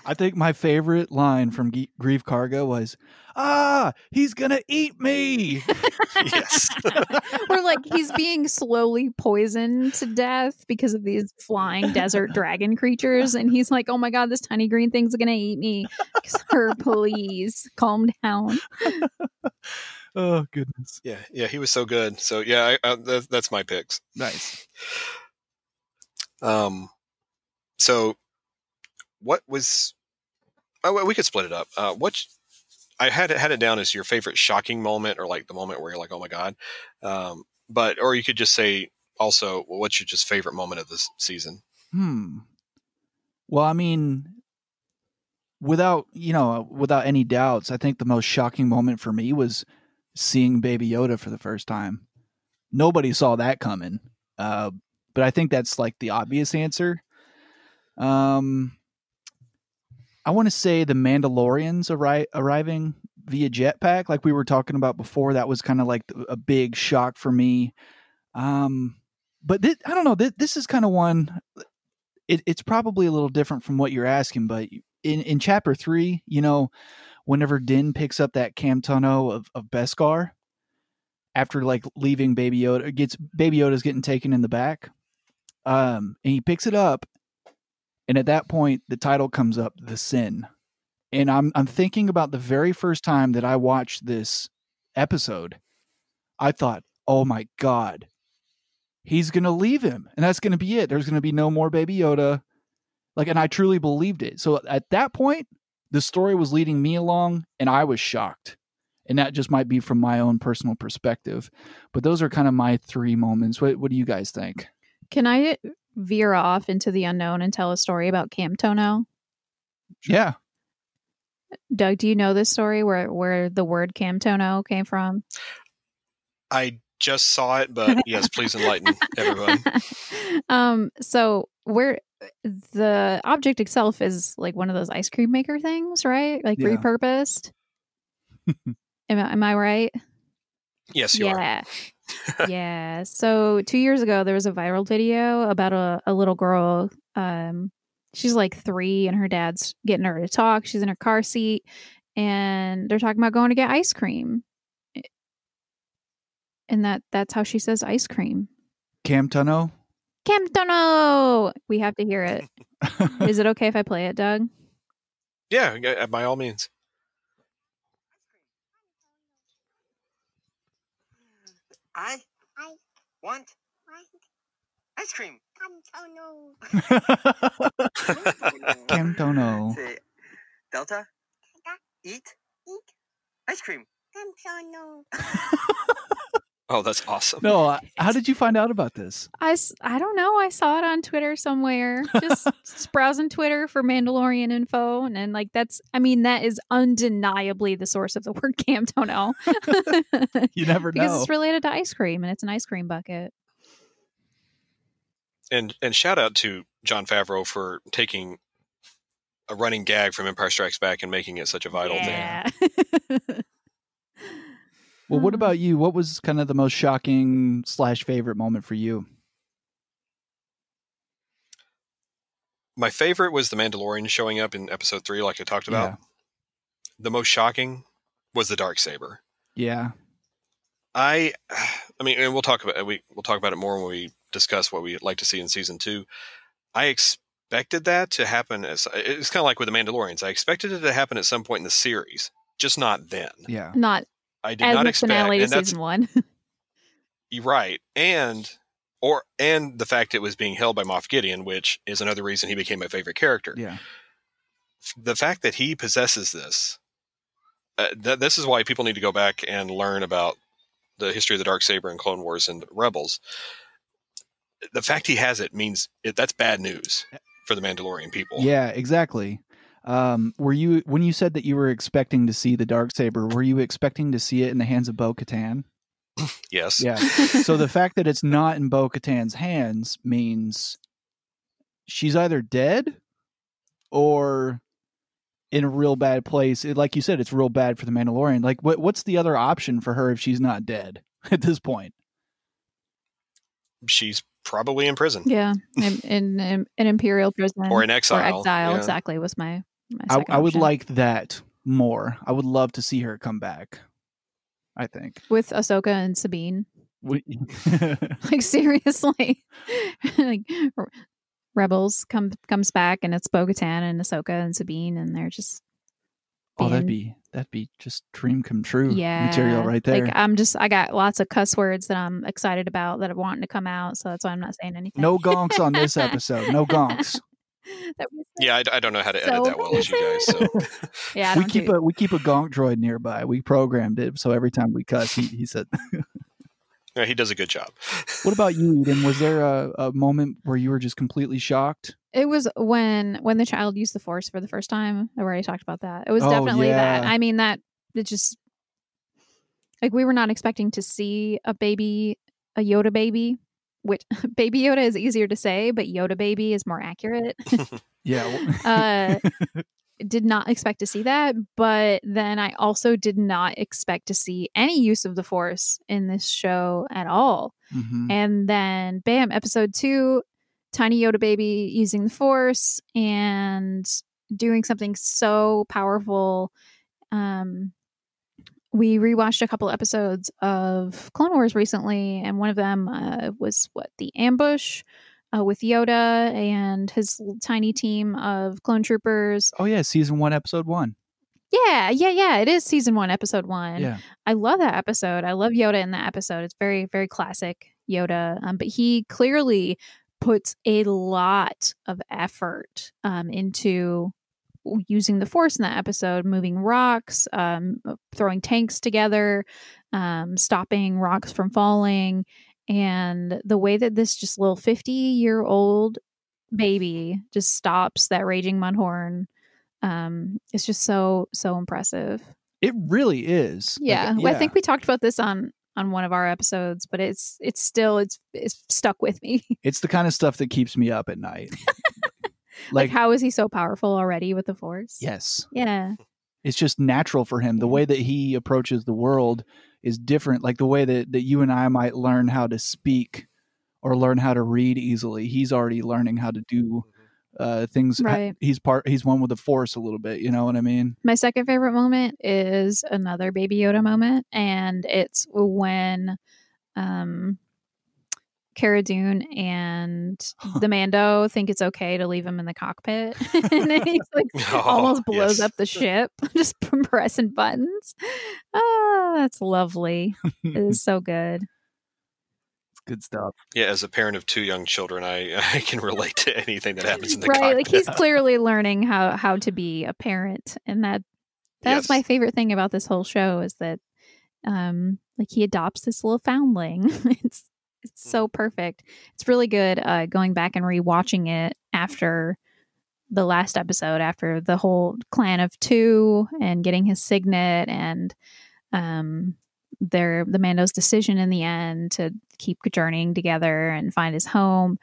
C: I think my favorite line from Ge- Greef Karga was, "Ah, he's gonna eat me."
B: yes.
D: or like he's being slowly poisoned to death because of these flying desert dragon creatures, and he's like, "Oh my god, this tiny green thing's gonna eat me." Sir, please calm down.
C: Oh goodness,
B: Yeah, yeah, he was so good. So yeah, I, uh, that, that's my picks.
C: nice. (sighs)
B: Um, so what was? Oh, we could split it up. Uh, what I had it had it down as your favorite shocking moment, or like the moment where you're like, oh my god. Um, but or you could just say also, well, what's your just favorite moment of this season?
C: Hmm. Well, I mean, without you know, without any doubts, I think the most shocking moment for me was seeing Baby Yoda for the first time. Nobody saw that coming, uh, but I think that's like the obvious answer. Um, I want to say the Mandalorians arri- arriving via jetpack, like we were talking about before. That was kind of like a big shock for me. Um, but I don't know. Thi- this is kind of one. It, it's probably a little different from what you're asking, but in in chapter three, you know, whenever Din picks up that Camtono of of Beskar, after like leaving Baby Yoda, gets Baby Yoda's getting taken in the back, um, and he picks it up, and at that point, the title comes up, The Sin. And I'm I'm thinking about the very first time that I watched this episode. I thought, "Oh my god. He's to leave him, and that's to be it. There's to be no more baby Yoda." Like and I truly believed it. So at that point, the story was leading me along and I was shocked. And that just might be from my own personal perspective. But those are kind of my three moments. What what do you guys think?
D: Can I veer off into the unknown and tell a story about Camtono?
C: Yeah.
D: Doug, do you know this story where where the word Camtono came from?
B: I just saw it, but yes, please enlighten everyone. (laughs)
D: um, so where the object itself is like one of those ice cream maker things, right? Like
C: Yeah.
D: repurposed. (laughs) am, I, am I right?
B: Yes, you are.
D: yeah. (laughs) yeah. So two years ago, there was a viral video about a, a little girl. Um, she's like three, and her dad's getting her to talk. She's in her car seat, and they're talking about going to get ice cream. And that that's how she says ice cream.
C: Cam Tuno?
D: Camtono. We have to hear it. (laughs) Is it okay if I play it, Doug?
B: Yeah, yeah, uh, by all means.
E: I
F: I
E: want
F: want
E: ice cream.
F: Camtono.
C: Cam Tuno.
E: Say, Delta,
F: Delta,
E: eat
F: eat
E: ice cream.
F: Camtono. (laughs)
B: Oh, that's awesome.
C: No, uh, how did you find out about this?
D: I, I don't know. I saw it on Twitter somewhere. Just, (laughs) just browsing Twitter for Mandalorian info. And then, like, that's, I mean, that is undeniably the source of the (laughs) word Camtono. (laughs)
C: You never know.
D: because it's related to ice cream and it's an ice cream bucket.
B: And and shout out to Jon Favreau for taking a running gag from Empire Strikes Back and making it such a vital thing.
D: Yeah.
C: Well, what about um, you? What was kind of the most shocking slash favorite moment for you?
B: My favorite was the Mandalorian showing up in episode three, like I talked about.
C: Yeah.
B: The most shocking was the dark saber.
C: Yeah.
B: I, I mean, and we'll talk about we we'll talk about it more when we discuss what we'd like to see in season two. I expected that to happen as it's kind of like with the Mandalorians. I expected it to happen at some point in the series, just not then.
C: Yeah.
D: Not
B: I did
D: as
B: not
D: the
B: expect,
D: finale to season one. (laughs)
B: you're right, and or and the fact it was being held by Moff Gideon, which is another reason he became my favorite character.
C: Yeah.
B: the fact that he possesses this, uh, th- this is why people need to go back and learn about the history of the dark saber and Clone Wars and Rebels. The fact he has it means it, that's bad news for the Mandalorian people.
C: Yeah, exactly. Um, were you when you said that you were expecting to see the dark saber? Were you expecting to see it in the hands of Bo Katan? (laughs)
B: Yes.
C: Yeah. so the fact that it's not in Bo Katan's hands means she's either dead or in a real bad place. It- like you said, it's real bad for the Mandalorian. Like, what what's the other option for her if she's not dead (laughs) at this point?
B: She's probably in prison
D: yeah. In, in, in an imperial prison.
B: or in exile.
D: Or exile,
B: Yeah.
D: exactly, was my, my
C: I, I would like that more. I would love to see her come back. I think.
D: With Ahsoka and Sabine.
C: We- (laughs)
D: like seriously (laughs) like rebels come comes back and it's bo-katan and ahsoka and sabine and they're just
C: oh, that'd be that'd be just dream come true
D: yeah
C: material right there.
D: like i'm just i got lots of cuss words that i'm excited about that are wanting to come out so that's why i'm not saying anything
C: no gonks on this (laughs) episode. No gonks. (laughs)
D: That was-
B: Yeah, I, I don't know how to edit
D: So
B: that well as you guys. So (laughs)
D: yeah
C: we keep
D: do-
C: a we keep a gonk droid nearby. We programmed it so every time we cuss, he, he said. (laughs)
B: yeah, he does a good job.
C: What about you, Eden? Was there a, a moment where you were just completely shocked?
D: it was when when the child used the force for the first time i already talked about that it was
C: Oh,
D: definitely that i mean that it just like we were not expecting to see a baby a yoda baby which (laughs) baby yoda is easier to say but yoda baby is more accurate (laughs) (laughs)
C: Yeah.
D: uh did not expect to see that, but then I also did not expect to see any use of the Force in this show at all.
C: Mhm.
D: And then, bam, episode two, Tiny Yoda baby using the Force and doing something so powerful. Um, we rewatched a couple episodes of Clone Wars recently, and one of them uh, was what the ambush uh, with Yoda and his tiny team of clone troopers.
C: Oh yeah, season one, episode one.
D: Yeah, yeah, yeah. It is season one, episode one.
C: Yeah.
D: I love that episode. I love Yoda in that episode. It's very, very classic Yoda. Um, but he clearly puts a lot of effort um, into using the Force in that episode, moving rocks, um, throwing tanks together, um, stopping rocks from falling. And the way that this just little 50 year old baby just stops that raging mudhorn um it's just so so impressive
C: It really is. Like,
D: yeah, Well, i think we talked about this on on one of our episodes but it's it's still it's it's stuck with me
C: it's the kind of stuff that keeps me up at night. (laughs)
D: like,
C: like,
D: how is he so powerful already with the force
C: yes,
D: yeah
C: it's just natural for him. The way that he approaches the world is different. Like the way that, that you and I might learn how to speak or learn how to read easily. He's already learning how to do uh, things.
D: Right.
C: He's part. He's one with the force a little bit. You know what I mean?
D: my second favorite moment is another baby yoda moment and it's when um Cara Dune and the Mando think it's okay to leave him in the cockpit, (laughs) (laughs) and then he's like (laughs)
B: Oh,
D: almost blows
B: yes.
D: up the ship just from pressing buttons. Oh, that's lovely. It is so good.
C: It's good stuff.
B: Yeah, as a parent of two young children, I, I can relate to anything that happens in the
D: right, like he's clearly learning how how to be a parent, and that that's
B: Yes.
D: my favorite thing about this whole show is that um like he adopts this little foundling. it's it's
B: Mm.
D: so perfect. It's really good. Uh, going back and rewatching it after the last episode, after the whole clan of two and getting his signet and um their the Mando's decision in the end to keep journeying together and find his home.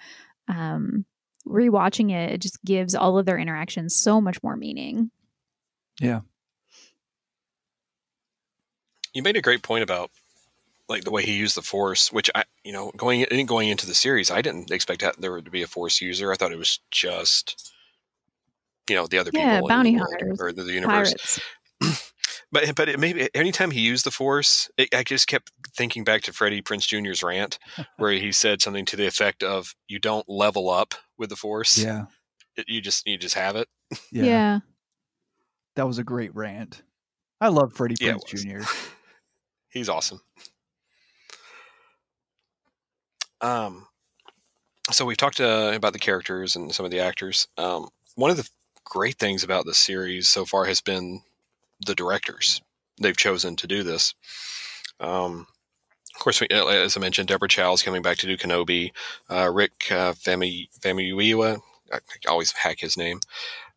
D: Um, rewatching it, it just gives all of their interactions so much more meaning. Yeah.
B: You made a great point about like the way he used the force, which I, you know, going in, going into the series, I didn't expect that there to be a force user. I thought it was just, you know, the other
D: Yeah,
B: people, in
D: bounty
B: the
D: hunters,
B: or the, the universe. (clears throat) But but it maybe anytime he used the force, it, I just kept thinking back to Freddie Prinze Jr.'s rant, (laughs) where he said something to the effect of, "You don't level up with the force.
C: Yeah.
B: It- you just you just have it." (laughs)
C: Yeah.
D: Yeah.
C: That was a great rant. I love Freddie
B: Yeah,
C: Prinze
B: was.
C: Jr. (laughs)
B: He's awesome. Um, so we've talked uh, about the characters and some of the actors. Um, one of the great things about this series so far has been the directors. They've chosen to do this. Um, of course, we, uh, as I mentioned, Deborah Chow is coming back to do Kenobi. Uh, Rick uh, Famuyiwa, I, I always hack his name.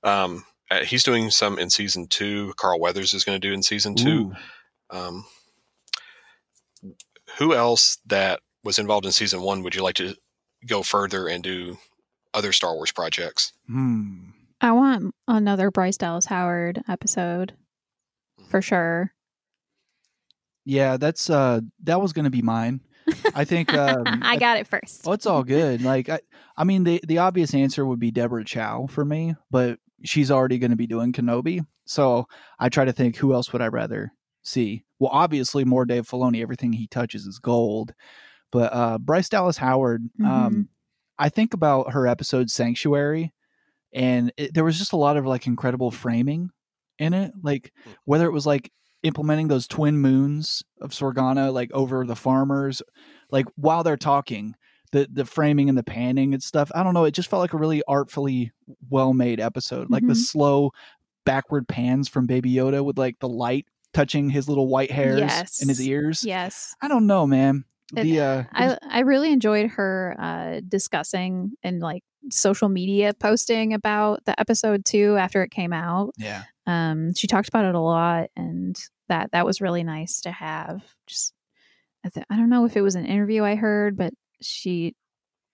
B: Um, uh, he's doing some in season two. Carl Weathers is going to do in season two. Um, who else that was involved in season one would you like to go further and do other Star Wars projects?
C: Hmm.
D: I want another Bryce Dallas Howard episode for sure.
C: Yeah, that's uh that was gonna be mine. I think um (laughs)
D: I got it first.
C: Well, it's all good. Like I, I mean, the the obvious answer would be Deborah Chow for me, but she's already going to be doing Kenobi. So I try to think, who else would I rather see? Well, obviously, more Dave Filoni. Everything he touches is gold. But uh, Bryce Dallas Howard, um, I think about her episode Sanctuary, and it, there was just a lot of like incredible framing in it. Like whether it was like implementing those twin moons of Sorgana, like over the farmers, like while they're talking, the the framing and the panning and stuff. I don't know. It just felt like a really artfully well made episode. Like the
D: Mhm.
C: slow backward pans from Baby Yoda with like the light touching his little white hairs in his ears.
D: Yes.
C: I don't know, man. The uh,
D: I I really enjoyed her uh, discussing and like social media posting about the episode too after it came out.
C: yeah,
D: Um, she talked about it a lot, and that that was really nice to have. Just I, th- I don't know if it was an interview I heard, but she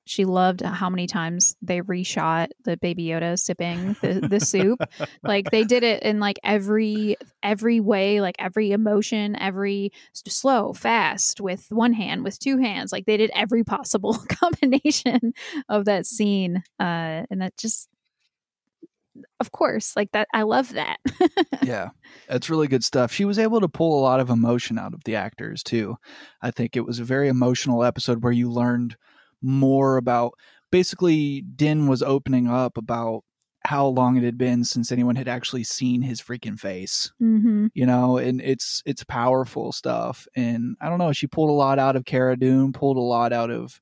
D: she loved how many times they reshot the baby Yoda sipping the, the (laughs) soup. Like they did it in like every every way, like every emotion, every slow, fast, with one hand, with two hands. Like they did every possible (laughs) combination of that scene, uh, and that just, of course, like that. I love that. (laughs)
C: yeah, that's really good stuff. She was able to pull a lot of emotion out of the actors too. I think it was a very emotional episode where you learned more about. Basically, Din was opening up about how long it had been since anyone had actually seen his freaking face.
D: mm-hmm.
C: You know, and it's it's powerful stuff. And I don't know, she pulled a lot out of Cara Dune, pulled a lot out of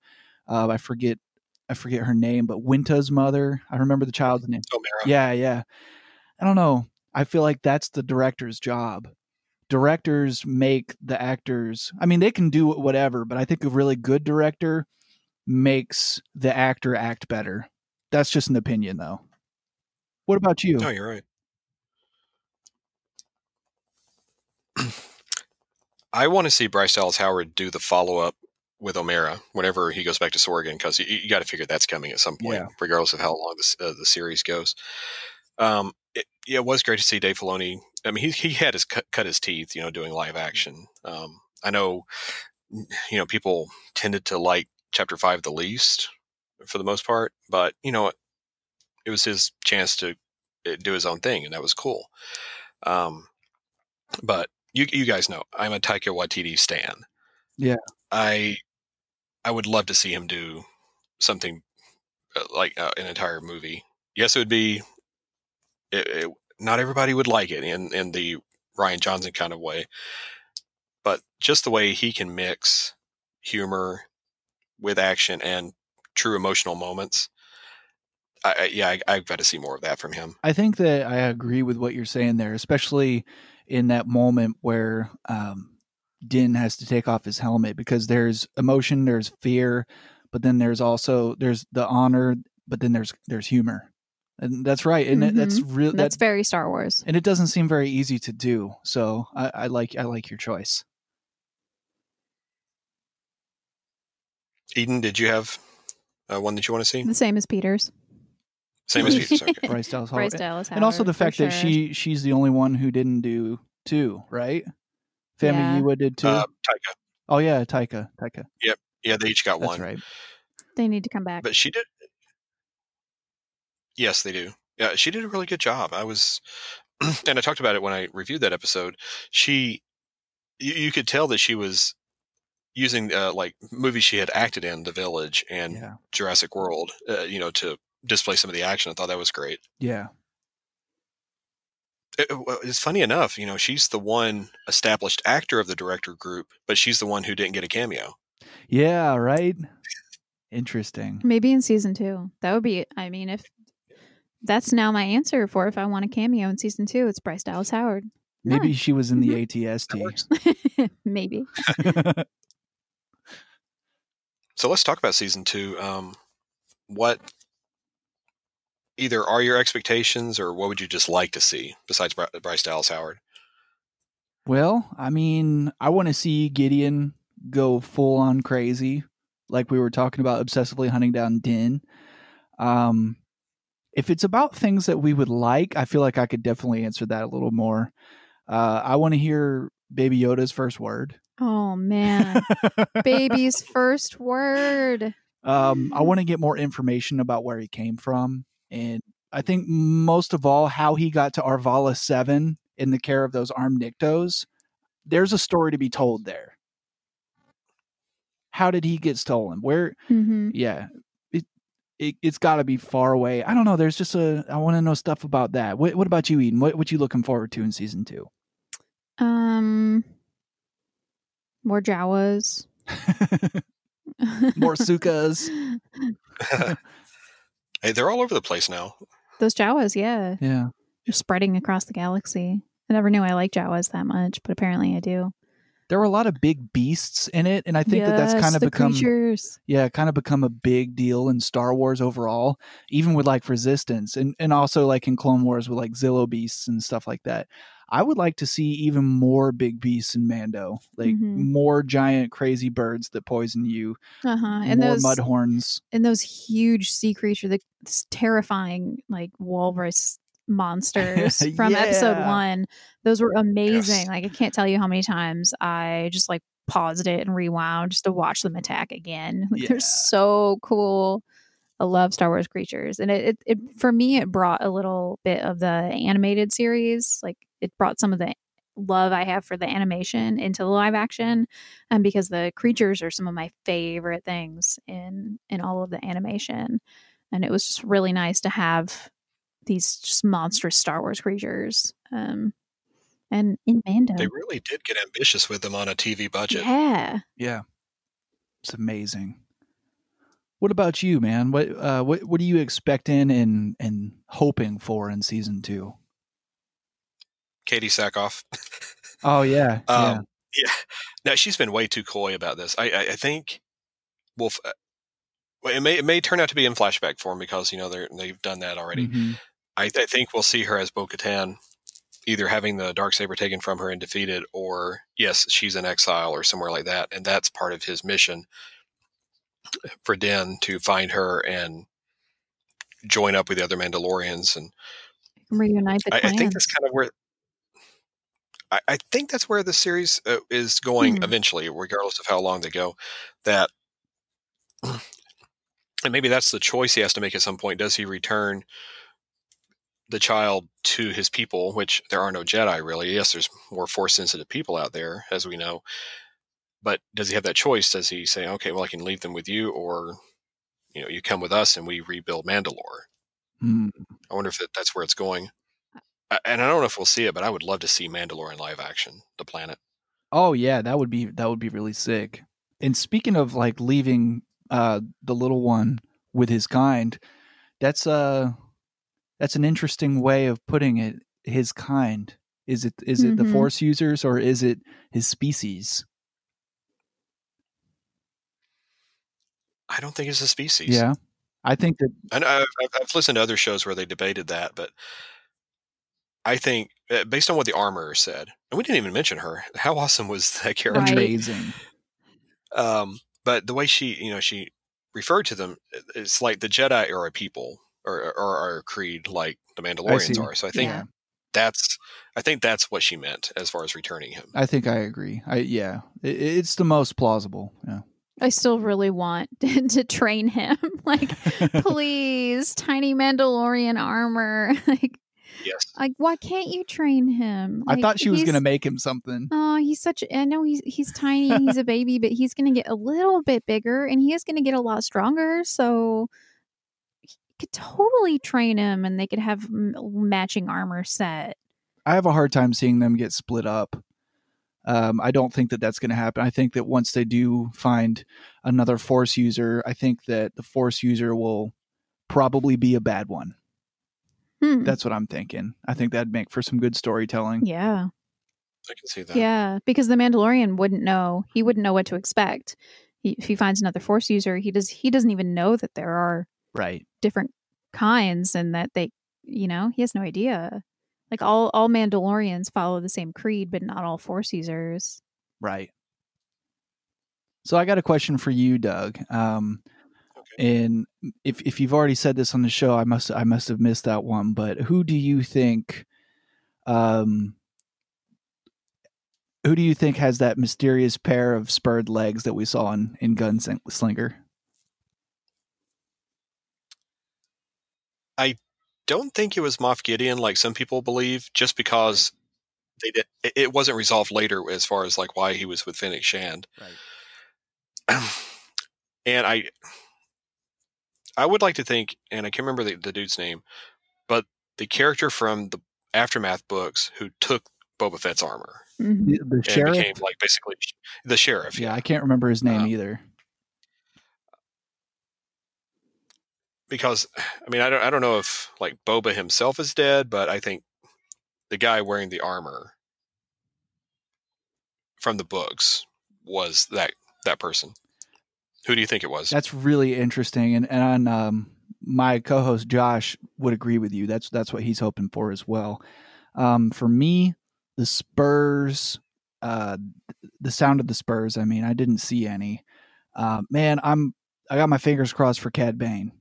C: uh, I forget I forget her name, but Winta's mother. I remember the child's name.
B: Omera.
C: Yeah, yeah. I don't know. I feel like that's the director's job. Directors make the actors. I mean, they can do whatever, but I think a really good director makes the actor act better. That's just an opinion, though. What about you?
B: No, you're right. (clears throat) I want to see Bryce Dallas Howard do the follow up with Omera whenever he goes back to Sorgan because you, you got to figure that's coming at some point,
C: Yeah.
B: regardless of how long this, uh, the series goes. Um, it, yeah, it was great to see Dave Filoni. I mean, he he had his cut, cut his teeth, you know, doing live action. Um, I know, you know, people tended to like Chapter Five the least for the most part, but you know, it was his chance to uh, do his own thing, and that was cool. Um, but you you guys know I'm a Taika Waititi stan.
C: Yeah.
B: I I would love to see him do something uh, like uh, an entire movie. Yes, it would be. It, it, not everybody would like it in in the Rian Johnson kind of way, but just the way he can mix humor with action and true emotional moments. I, I yeah, I, I've got to see more of that from him.
C: I think that I agree with what you're saying there, especially in that moment where um, Din has to take off his helmet because there's emotion, there's fear, but then there's also there's the honor, but then there's there's humor, and that's right, and that that's real.
D: That's
C: That,
D: very Star Wars.
C: and it doesn't seem very easy to do. So I, I like I like your choice.
B: Eden, did you have uh, one that you want to see?
D: The same as Peter's.
B: Same as Peter's. Okay. (laughs)
C: Bryce Dallas Howard.
D: Bryce Dallas Howard,
C: and also the
D: for
C: fact that she she's the only one who didn't do two, right? Femi
D: Yeah.
C: Yiwa did two.
B: Uh, Taika.
C: oh yeah, Taika, Taika. Yep.
B: Yeah, they each got
C: That's
B: one.
C: right.
D: they need to come back.
B: But she did. Yes, they do. Yeah, she did a really good job. I was, (clears throat) and I talked about it when I reviewed that episode. She, you, you could tell that she was using uh, like movies she had acted in, The Village and
C: Yeah,
B: Jurassic World, uh, you know, to display some of the action. I thought that was great.
C: yeah.
B: It- it- it's funny enough, you know, she's the one established actor of the director group, but she's the one who didn't get a cameo.
C: Yeah, right. Interesting.
D: Maybe in season two. That would be. I mean, if that's now my answer for if I want a cameo in season two, it's Bryce Dallas Howard.
C: Maybe
D: Nice.
C: she was in the
B: That
C: ATST. (laughs)
D: Maybe. (laughs)
B: So let's talk about season two. Um, what either are your expectations, or what would you just like to see besides Bry- Bryce Dallas Howard?
C: well, I mean, I want to see Gideon go full on crazy, like we were talking about, obsessively hunting down Din. Um, if it's about things that we would like, I feel like I could definitely answer that a little more. Uh, I want to hear Baby Yoda's first word.
D: Oh man, baby's (laughs) first word.
C: um, I want to get more information about where he came from, and I think most of all how he got to Arvala Seven in the care of those armed Niktos. There's a story to be told there. How did he get stolen? Where?
D: hmm
C: Yeah, it, it it's got to be far away. I don't know. There's just a. I want to know stuff about that. What What about you, Eden? What What you looking forward to in season two?
D: Um, more Jawas. (laughs)
C: More Sukas. (laughs)
B: hey, they're all over the place now.
D: Those Jawas, yeah,
C: Yeah,
D: they're spreading across the galaxy. I never knew I liked Jawas that much, but apparently I do.
C: there were a lot of big beasts in it, and I think that that's kind of become
D: creatures.
C: yeah, kind of become a big deal in Star Wars overall, even with like Resistance and and also like in Clone Wars with like Zillo beasts and stuff like that. I would like to see even more big beasts in Mando, like
D: Mhm.
C: more giant crazy birds that poison you,
D: Uh huh. And
C: more
D: those
C: mudhorns.
D: and those huge sea creature, the this terrifying like walrus monsters (laughs) from episode one. Those were amazing.
B: Yes.
D: Like I can't tell you how many times I just like paused it and rewound just to watch them attack again. (laughs) Like,
C: Yeah.
D: They're so cool. I love Star Wars creatures, and it, it, it for me it brought a little bit of the animated series. Like it brought some of the love I have for the animation into the live action, and because the creatures are some of my favorite things in in all of the animation, and it was just really nice to have these just monstrous Star Wars creatures. Um, and in Mando,
B: They really did get ambitious with them on a TV budget.
D: yeah,
C: Yeah, it's amazing. What about you, man? What uh, what what are you expecting and and hoping for in season two?
B: Katee Sackhoff.
C: Oh yeah, (laughs) yeah.
B: Um, yeah. No, she's been way too coy about this. I, I, I think, well, f- uh, well, it may it may turn out to be in flashback form because you know they're they've done that already.
C: Mhm.
B: I, I think we'll see her as Bo Katan, either having the dark saber taken from her and defeated, or yes, she's in exile or somewhere like that, and that's part of his mission for Den to find her and join up with the other Mandalorians. And
D: reunite the
B: I, I think that's kind of where. I, I think that's where the series uh, is going
D: Hmm.
B: eventually, regardless of how long they go. That, (clears throat) and maybe that's the choice he has to make at some point. Does he return the child to his people, which there are no Jedi really? Yes, there's more force sensitive people out there, as we know. But does he have that choice? Does he say, okay, well, I can leave them with you, or you know, you come with us and we rebuild Mandalore?
C: Hmm.
B: I wonder if that's where it's going. I- And I don't know if we'll see it, but I would love to see Mandalorian live action, the planet.
C: Oh yeah, that would be that would be really sick. And speaking of like leaving uh the little one with his kind, that's uh that's an interesting way of putting it. His kind. Is it is it the
D: Mhm.
C: force users or is it his species?
B: I don't think it's a species.
C: Yeah. I think that
B: And I've, I've- I've listened to other shows where they debated that, but I think uh, based on what the armorer said, and we didn't even mention her. (laughs) How awesome was that character?
C: Amazing.
B: Um, but the way she, you know, she referred to them, it's like the Jedi are a people or, or are creed like the Mandalorians are. So I think
D: Yeah.
B: that's, I think that's what she meant as far as returning him.
C: I think I agree. I yeah. It, it's the most plausible. Yeah.
D: I still really want (laughs) to train him. (laughs) like, please, tiny Mandalorian armor. like,
B: Yes.
D: like, why can't you train him?
C: I thought she was going to make him something.
D: Oh, he's such. I know he's he's tiny. He's a baby, but he's going to get a little bit bigger, and he is going to get a lot stronger. So, you could totally train him, and they could have m- matching armor set.
C: I have a hard time seeing them get split up. Um, I don't think that that's going to happen. I think that once they do find another force user, I think that the force user will probably be a bad one.
D: Hmm.
C: That's what I'm thinking. I think that'd make for some good storytelling.
D: yeah.
B: I can see that.
D: Yeah, because the Mandalorian wouldn't know. He wouldn't know what to expect. He, if he finds another Force user, he does. He doesn't even know that there are
C: Right.
D: different kinds, and that they, you know, he has no idea. Like all all Mandalorians follow the same creed, but not all Force users.
C: Right. So I got a question for you, Doug. Um,
B: Okay.
C: And if if you've already said this on the show, I must I must have missed that one. But who do you think? Um, who do you think has that mysterious pair of spurred legs that we saw in in Gunslinger?
B: I don't think it was Moff Gideon like some people believe, just because they did. It, wasn't resolved later as far as like why he was with Fennec Shand.
C: Right.
B: and I, I would like to think, and I can't remember the, the dude's name, but the character from the aftermath books who took Boba Fett's armor
D: Mhm.
C: The, the sheriff.
B: became like basically the sheriff.
C: yeah, I can't remember his name
B: Uh,
C: either.
B: because I mean I don't I don't know if like Boba himself is dead, but I think the guy wearing the armor from the books was that that person. Who do you think it was?
C: That's really interesting, and and um, my co-host Josh would agree with you. That's that's what he's hoping for as well. Um, for me, the Spurs, uh, the sound of the Spurs. I mean, I didn't see any. Uh, man, I'm I got my fingers crossed for Cad Bane.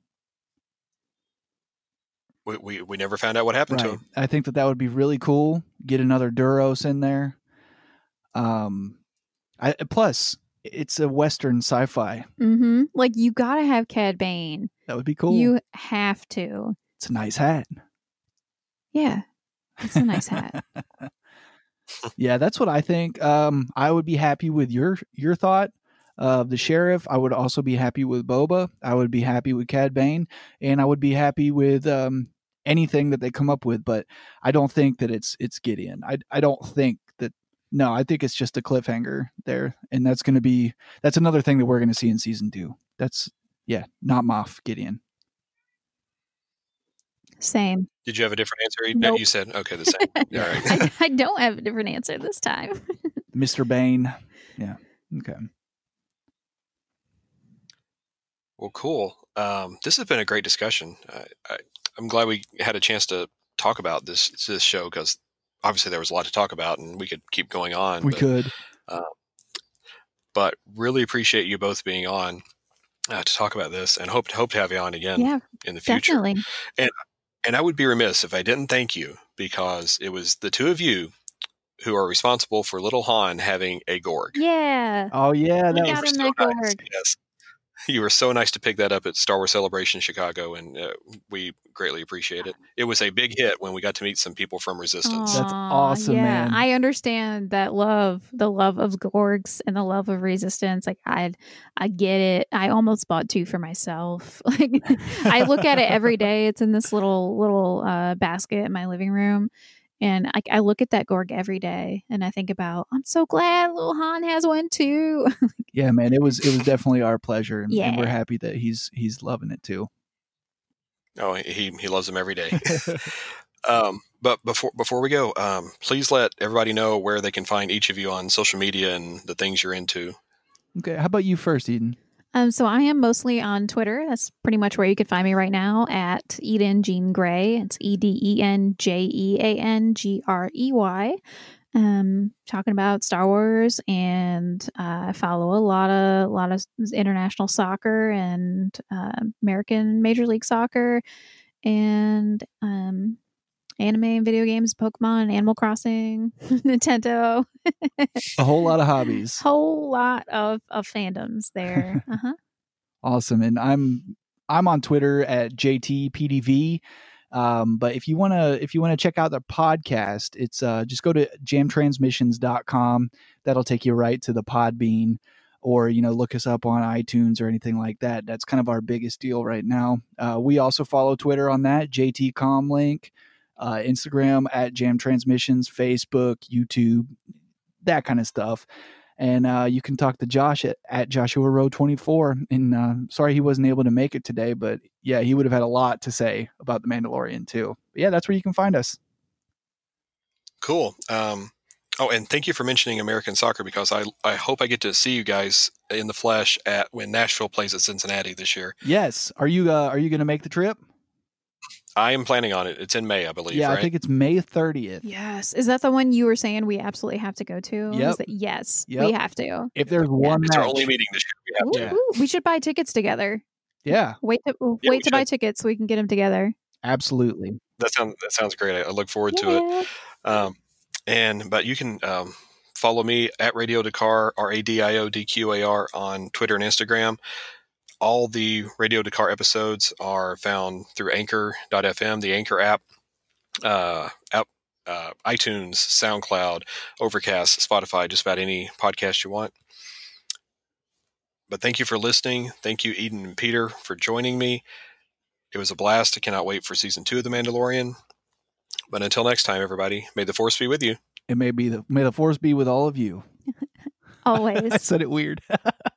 B: we, we we never found out what happened to him.
C: I think that that would be really cool. Get another Duros in there. Um, I plus it's a Western sci-fi.
D: Mm-hmm. Like you gotta have Cad Bane.
C: That would be cool.
D: You have to.
C: it's a nice hat.
D: Yeah. It's a nice hat. (laughs)
C: yeah, that's what I think. Um, I would be happy with your your thought of the sheriff. I would also be happy with Boba. I would be happy with Cad Bane, and I would be happy with um, anything that they come up with. But I don't think that it's it's Gideon. I I don't think. No, I think it's just a cliffhanger there, and that's going to be that's another thing that we're going to see in season two. That's yeah, not Moff Gideon.
D: Same.
B: Did you have a different answer? Eden? No, you said okay, the same. (laughs) All right.
D: I, I don't have a different answer this time. (laughs)
C: Mr. Bane. Yeah. Okay.
B: Well, cool. Um, this has been a great discussion. I, I, I'm glad we had a chance to talk about this this show because obviously there was a lot to talk about, and we could keep going on.
C: We
B: but,
C: could.
B: but really appreciate you both being on uh, to talk about this, and hope hope to have you on again
D: yeah,
B: in the future.
D: definitely.
B: And I would be remiss if I didn't thank you because it was the two of you who are responsible for Little Han having a Gorg.
D: Yeah.
C: Oh yeah,
D: We
C: that
B: You
D: got him
B: so
D: that
B: nice.
D: Gorg.
B: Yes. (laughs) You were so nice to pick that up at Star Wars Celebration Chicago, and uh, we greatly appreciate it. It was a big hit when we got to meet some people from Resistance.
C: That's awesome,
D: yeah,
C: man.
D: I understand that love, the love of Gorgs and the love of resistance. Like I I get it. I almost bought two for myself. (laughs) Like I look at it every day. It's in this little little uh, basket in my living room. And I, I look at that Gorg every day and I think about, I'm so glad little Han has one too. (laughs)
C: Yeah, man, it was it was definitely our pleasure, and, and we're happy that he's he's loving it too.
B: Oh, he he loves them every day. (laughs) (laughs) um, but before before we go, um, please let everybody know where they can find each of you on social media and the things you're into.
C: okay, how about you first, Eden?
D: Um, so I am mostly on Twitter. That's pretty much where you can find me right now at Eden Jean Grey. It's E D E N J E A N G R E Y. Um, talking about Star Wars, and uh, I follow a lot of a lot of international soccer and uh, American Major League Soccer, and um, anime and video games, Pokemon, Animal Crossing, (laughs) Nintendo.
C: A whole lot of (laughs) hobbies.
D: Whole lot of of fandoms there. (laughs) Uh huh.
C: Awesome, and I'm I'm on Twitter at JTPDV. Um, but if you want to if you want to check out the podcast, it's uh, just go to jamtransmissions.com. That'll take you right to the Podbean or you know look us up on iTunes or anything like that. That's kind of our biggest deal right now. Uh, we also follow Twitter on that JT Comlink, uh, Instagram at Jam Transmissions, Facebook, YouTube, that kind of stuff. And uh, you can talk to Josh at, at Joshua Row 24. And uh, sorry he wasn't able to make it today, but yeah, he would have had a lot to say about The Mandalorian too. But yeah, that's where you can find us.
B: Cool. Um, oh, and thank you for mentioning American soccer because I I hope I get to see you guys in the flesh at when Nashville plays at Cincinnati this year.
C: Yes. Are you uh, are you going to make the trip?
B: I am planning on it. It's in May, I believe.
C: yeah,
B: right?
C: I think it's May 30th.
D: Yes. Is that the one you were saying we absolutely have to go to? Is
C: Yep.
D: that- yes,
C: Yep.
D: we have to.
C: If there's one
B: it's our only meeting this year. We have
D: Ooh,
B: to.
D: Ooh, we should buy tickets together.
C: yeah,
D: Wait to
B: Yeah,
D: wait
B: we
D: to buy tickets so we can get them together.
C: absolutely.
B: That sounds that sounds great. I, I look forward to it. Um, and but you can um, follow me at Radio D'Qar R A D I O D Q A R on Twitter and Instagram. All the Radio D'Qar episodes are found through Anchor.fm, the Anchor app, uh, app uh, iTunes, SoundCloud, Overcast, Spotify, just about any podcast you want. But thank you for listening. Thank you, Eden and Peter, for joining me. It was a blast. I cannot wait for season two of The Mandalorian. But until next time, everybody, may the force be with you.
C: It may be the may the force be with all of you. (laughs) Always. (laughs) I
D: Always.
C: said it weird. (laughs)